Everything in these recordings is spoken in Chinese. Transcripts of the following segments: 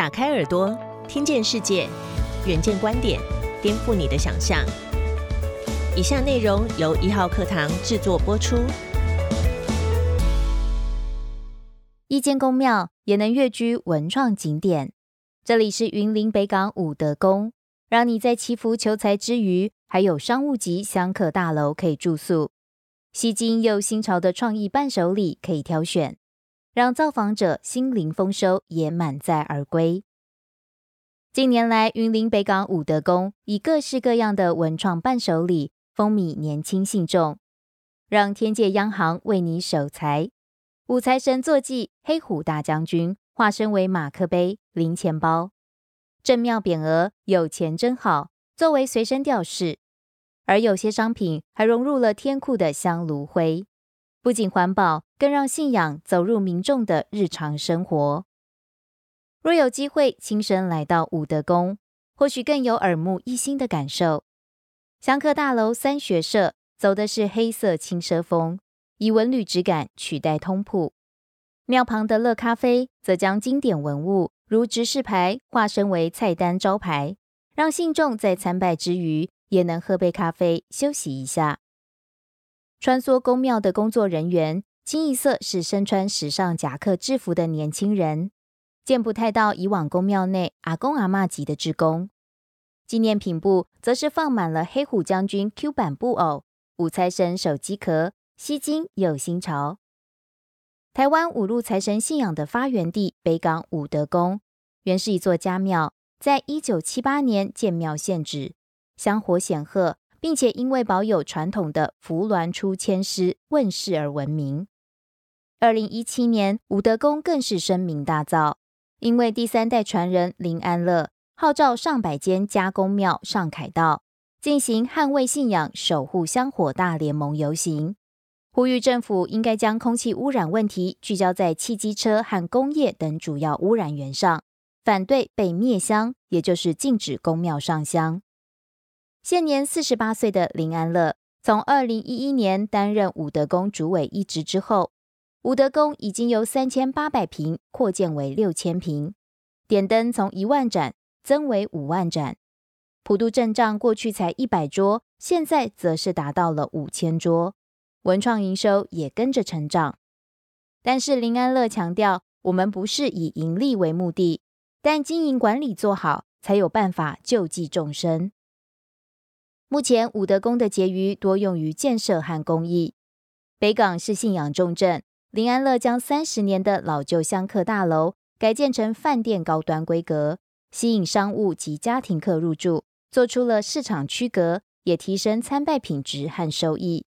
打开耳朵，听见世界，远见观点，颠覆你的想象。以下内容由一号课堂制作播出。一间宫庙也能跃居文创景点。这里是云林北港武德宫，让你在祈福求财之余，还有商务级香客大楼可以住宿，吸睛又新潮的创意伴手礼可以挑选。让造访者心灵丰收，也满载而归。近年来，云林北港武德宫以各式各样的文创伴手礼风靡年轻信众，让天界央行为你守财。五财神坐骑黑虎大将军化身为马克杯、零钱包，正庙匾额“有钱真好”作为随身吊饰，而有些商品还融入了天库的香炉灰。不仅环保，更让信仰走入民众的日常生活。若有机会亲身来到武德宫，或许更有耳目一新的感受。香客大楼三学社走的是黑色轻奢风，以文旅质感取代通铺。庙旁的乐咖啡则将经典文物如指示牌化身为菜单招牌，让信众在参拜之余也能喝杯咖啡休息一下。穿梭宫庙的工作人员，清一色是身穿时尚夹克制服的年轻人，见不太到以往宫庙内阿公阿妈级的职工。纪念品部则是放满了黑虎将军 Q 版布偶、五财神手机壳，吸睛又新潮。台湾五路财神信仰的发源地北港武德宫，原是一座家庙，在一九七八年建庙现址，香火显赫。并且因为保有传统的扶鸾出千师问世而闻名。二零一七年，武德宫更是声名大噪，因为第三代传人林安乐号召上百间加工庙上凯道，进行捍卫信仰、守护香火大联盟游行，呼吁政府应该将空气污染问题聚焦在汽机车和工业等主要污染源上，反对被灭香，也就是禁止公庙上香。现年四十八岁的林安乐，从二零一一年担任武德宫主委一职之后，武德宫已经由三千八百平扩建为六千平，点灯从一万盏增为五万盏，普渡阵仗过去才一百桌，现在则是达到了五千桌，文创营收也跟着成长。但是林安乐强调，我们不是以盈利为目的，但经营管理做好，才有办法救济众生。目前武德宫的结余多用于建设和公益。北港是信仰重镇，林安乐将三十年的老旧香客大楼改建成饭店高端规格，吸引商务及家庭客入住，做出了市场区隔，也提升参拜品质和收益。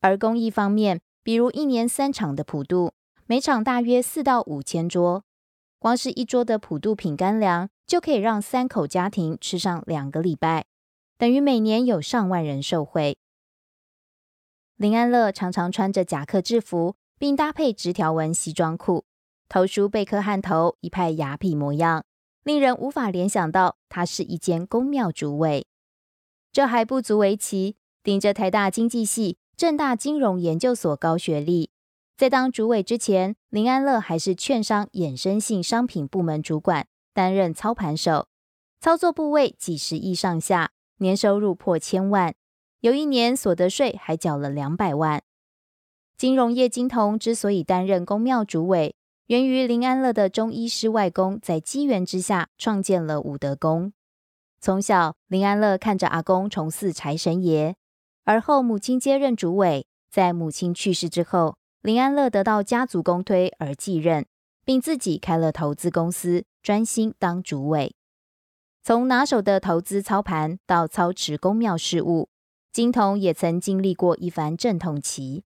而公益方面，比如一年三场的普渡，每场大约四到五千桌，光是一桌的普渡品干粮就可以让三口家庭吃上两个礼拜。等于每年有上万人受惠。林安乐常常穿着夹克制服，并搭配直条纹西装裤，头梳贝克汉头，一派雅痞模样，令人无法联想到他是一间宫庙主委。这还不足为奇，顶着台大经济系、正大金融研究所高学历，在当主委之前，林安乐还是券商衍生性商品部门主管，担任操盘手，操作部位几十亿上下。年收入破千万，有一年所得税还缴了两百万。金融业金童之所以担任公庙主委，源于林安乐的中医师外公在机缘之下创建了武德宫。从小，林安乐看着阿公重祀财神爷，而后母亲接任主委。在母亲去世之后，林安乐得到家族公推而继任，并自己开了投资公司，专心当主委。从拿手的投资操盘到操持宫庙事务，金童也曾经历过一番阵痛期。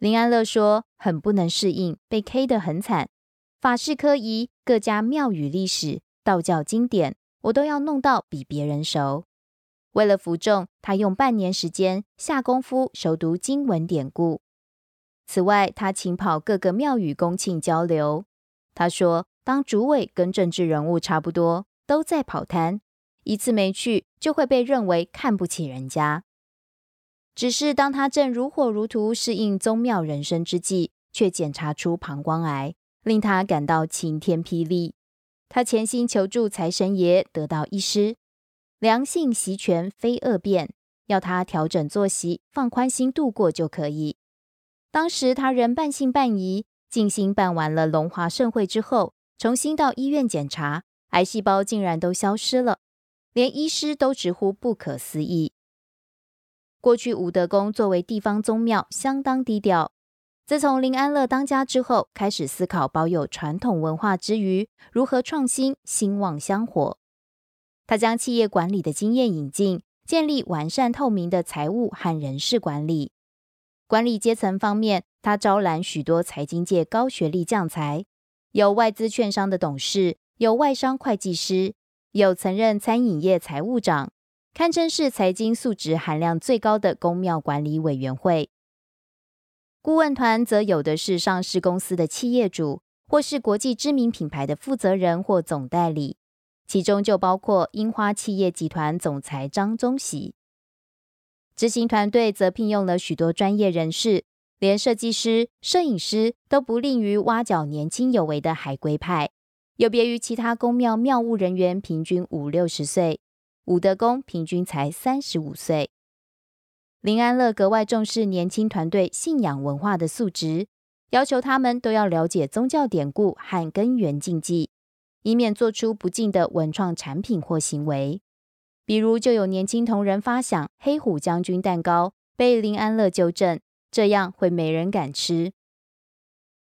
林安乐说：“很不能适应，被 K 得很惨。法事科仪、各家庙宇历史、道教经典，我都要弄到比别人熟。为了服众，他用半年时间下功夫熟读经文典故。此外，他请跑各个庙宇恭庆交流。他说，当主委跟政治人物差不多。”都在跑摊，一次没去就会被认为看不起人家。只是当他正如火如荼适应宗庙人生之际，却检查出膀胱癌，令他感到晴天霹雳。他潜心求助财神爷，得到医师，良性习权非恶变，要他调整作息，放宽心度过就可以。当时他仍半信半疑，静心办完了龙华盛会之后，重新到医院检查，癌细胞竟然都消失了，连医师都直呼不可思议。过去武德宫作为地方宗庙，相当低调。自从林安乐当家之后，开始思考保有传统文化之余，如何创新，兴旺香火。他将企业管理的经验引进，建立完善透明的财务和人事管理。管理阶层方面，他招揽许多财经界高学历将才，有外资券商的董事，有外商会计师，有曾任餐饮业财务长，堪称是财经素质含量最高的公庙管理委员会。顾问团则有的是上市公司的企业主，或是国际知名品牌的负责人或总代理，其中就包括樱花企业集团总裁张宗喜。执行团队则聘用了许多专业人士，连设计师、摄影师都不吝于挖角年轻有为的海归派。有别于其他公庙庙务人员平均五六十岁，武德宫平均才三十五岁。林安乐格外重视年轻团队信仰文化的素质，要求他们都要了解宗教典故和根源禁忌，以免做出不敬的文创产品或行为。比如，就有年轻同仁发想黑虎将军蛋糕，被林安乐纠正，这样会没人敢吃。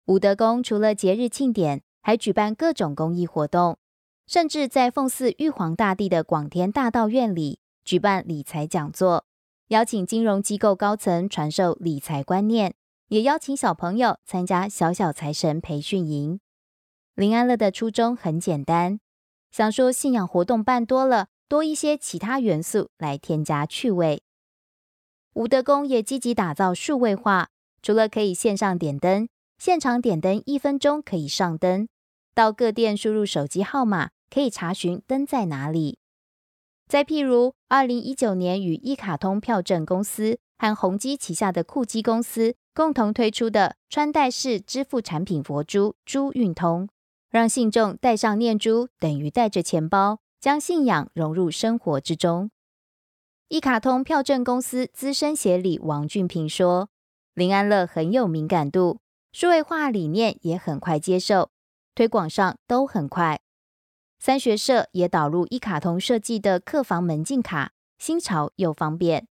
武德宫除了节日庆典，还举办各种公益活动，甚至在奉祀玉皇大帝的广天大道院里举办理财讲座。邀请金融机构高层传授理财观念，也邀请小朋友参加小小财神培训营。林安乐的初衷很简单，想说信仰活动办多了，多一些其他元素来添加趣味。吴德公也积极打造数位化，除了可以线上点灯，现场点灯一分钟可以上灯，到各店输入手机号码可以查询灯在哪里。再譬如，二零一九年与一卡通票证公司和宏基旗下的酷基公司共同推出的穿戴式支付产品佛珠珠运通，让信众戴上念珠等于带着钱包，将信仰融入生活之中。一卡通票证公司资深协理王俊平说：“林安乐很有敏感度，数位化理念也很快接受，推广上都很快。”三学社也导入一卡通设计的客房门禁卡，新潮又方便。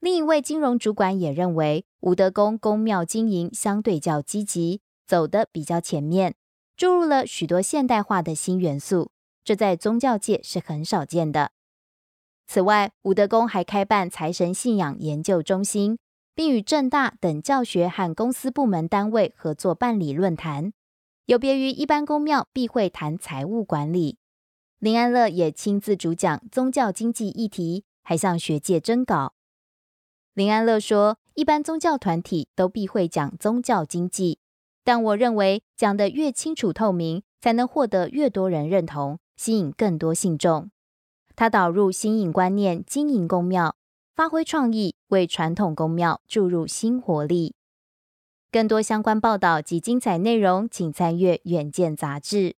另一位金融主管也认为，武德宫宫庙经营相对较积极，走得比较前面，注入了许多现代化的新元素，这在宗教界是很少见的。此外，武德宫还开办财神信仰研究中心，并与正大等教学和公司部门单位合作办理论坛。有别于一般公庙必会谈财务管理，林安乐也亲自主讲宗教经济议题，还向学界征稿。林安乐说，一般宗教团体都必会讲宗教经济，但我认为讲得越清楚透明，才能获得越多人认同，吸引更多信众。他导入新颖观念，经营公庙，发挥创意，为传统公庙注入新活力。更多相关报道及精彩内容，请参阅《远见》杂志。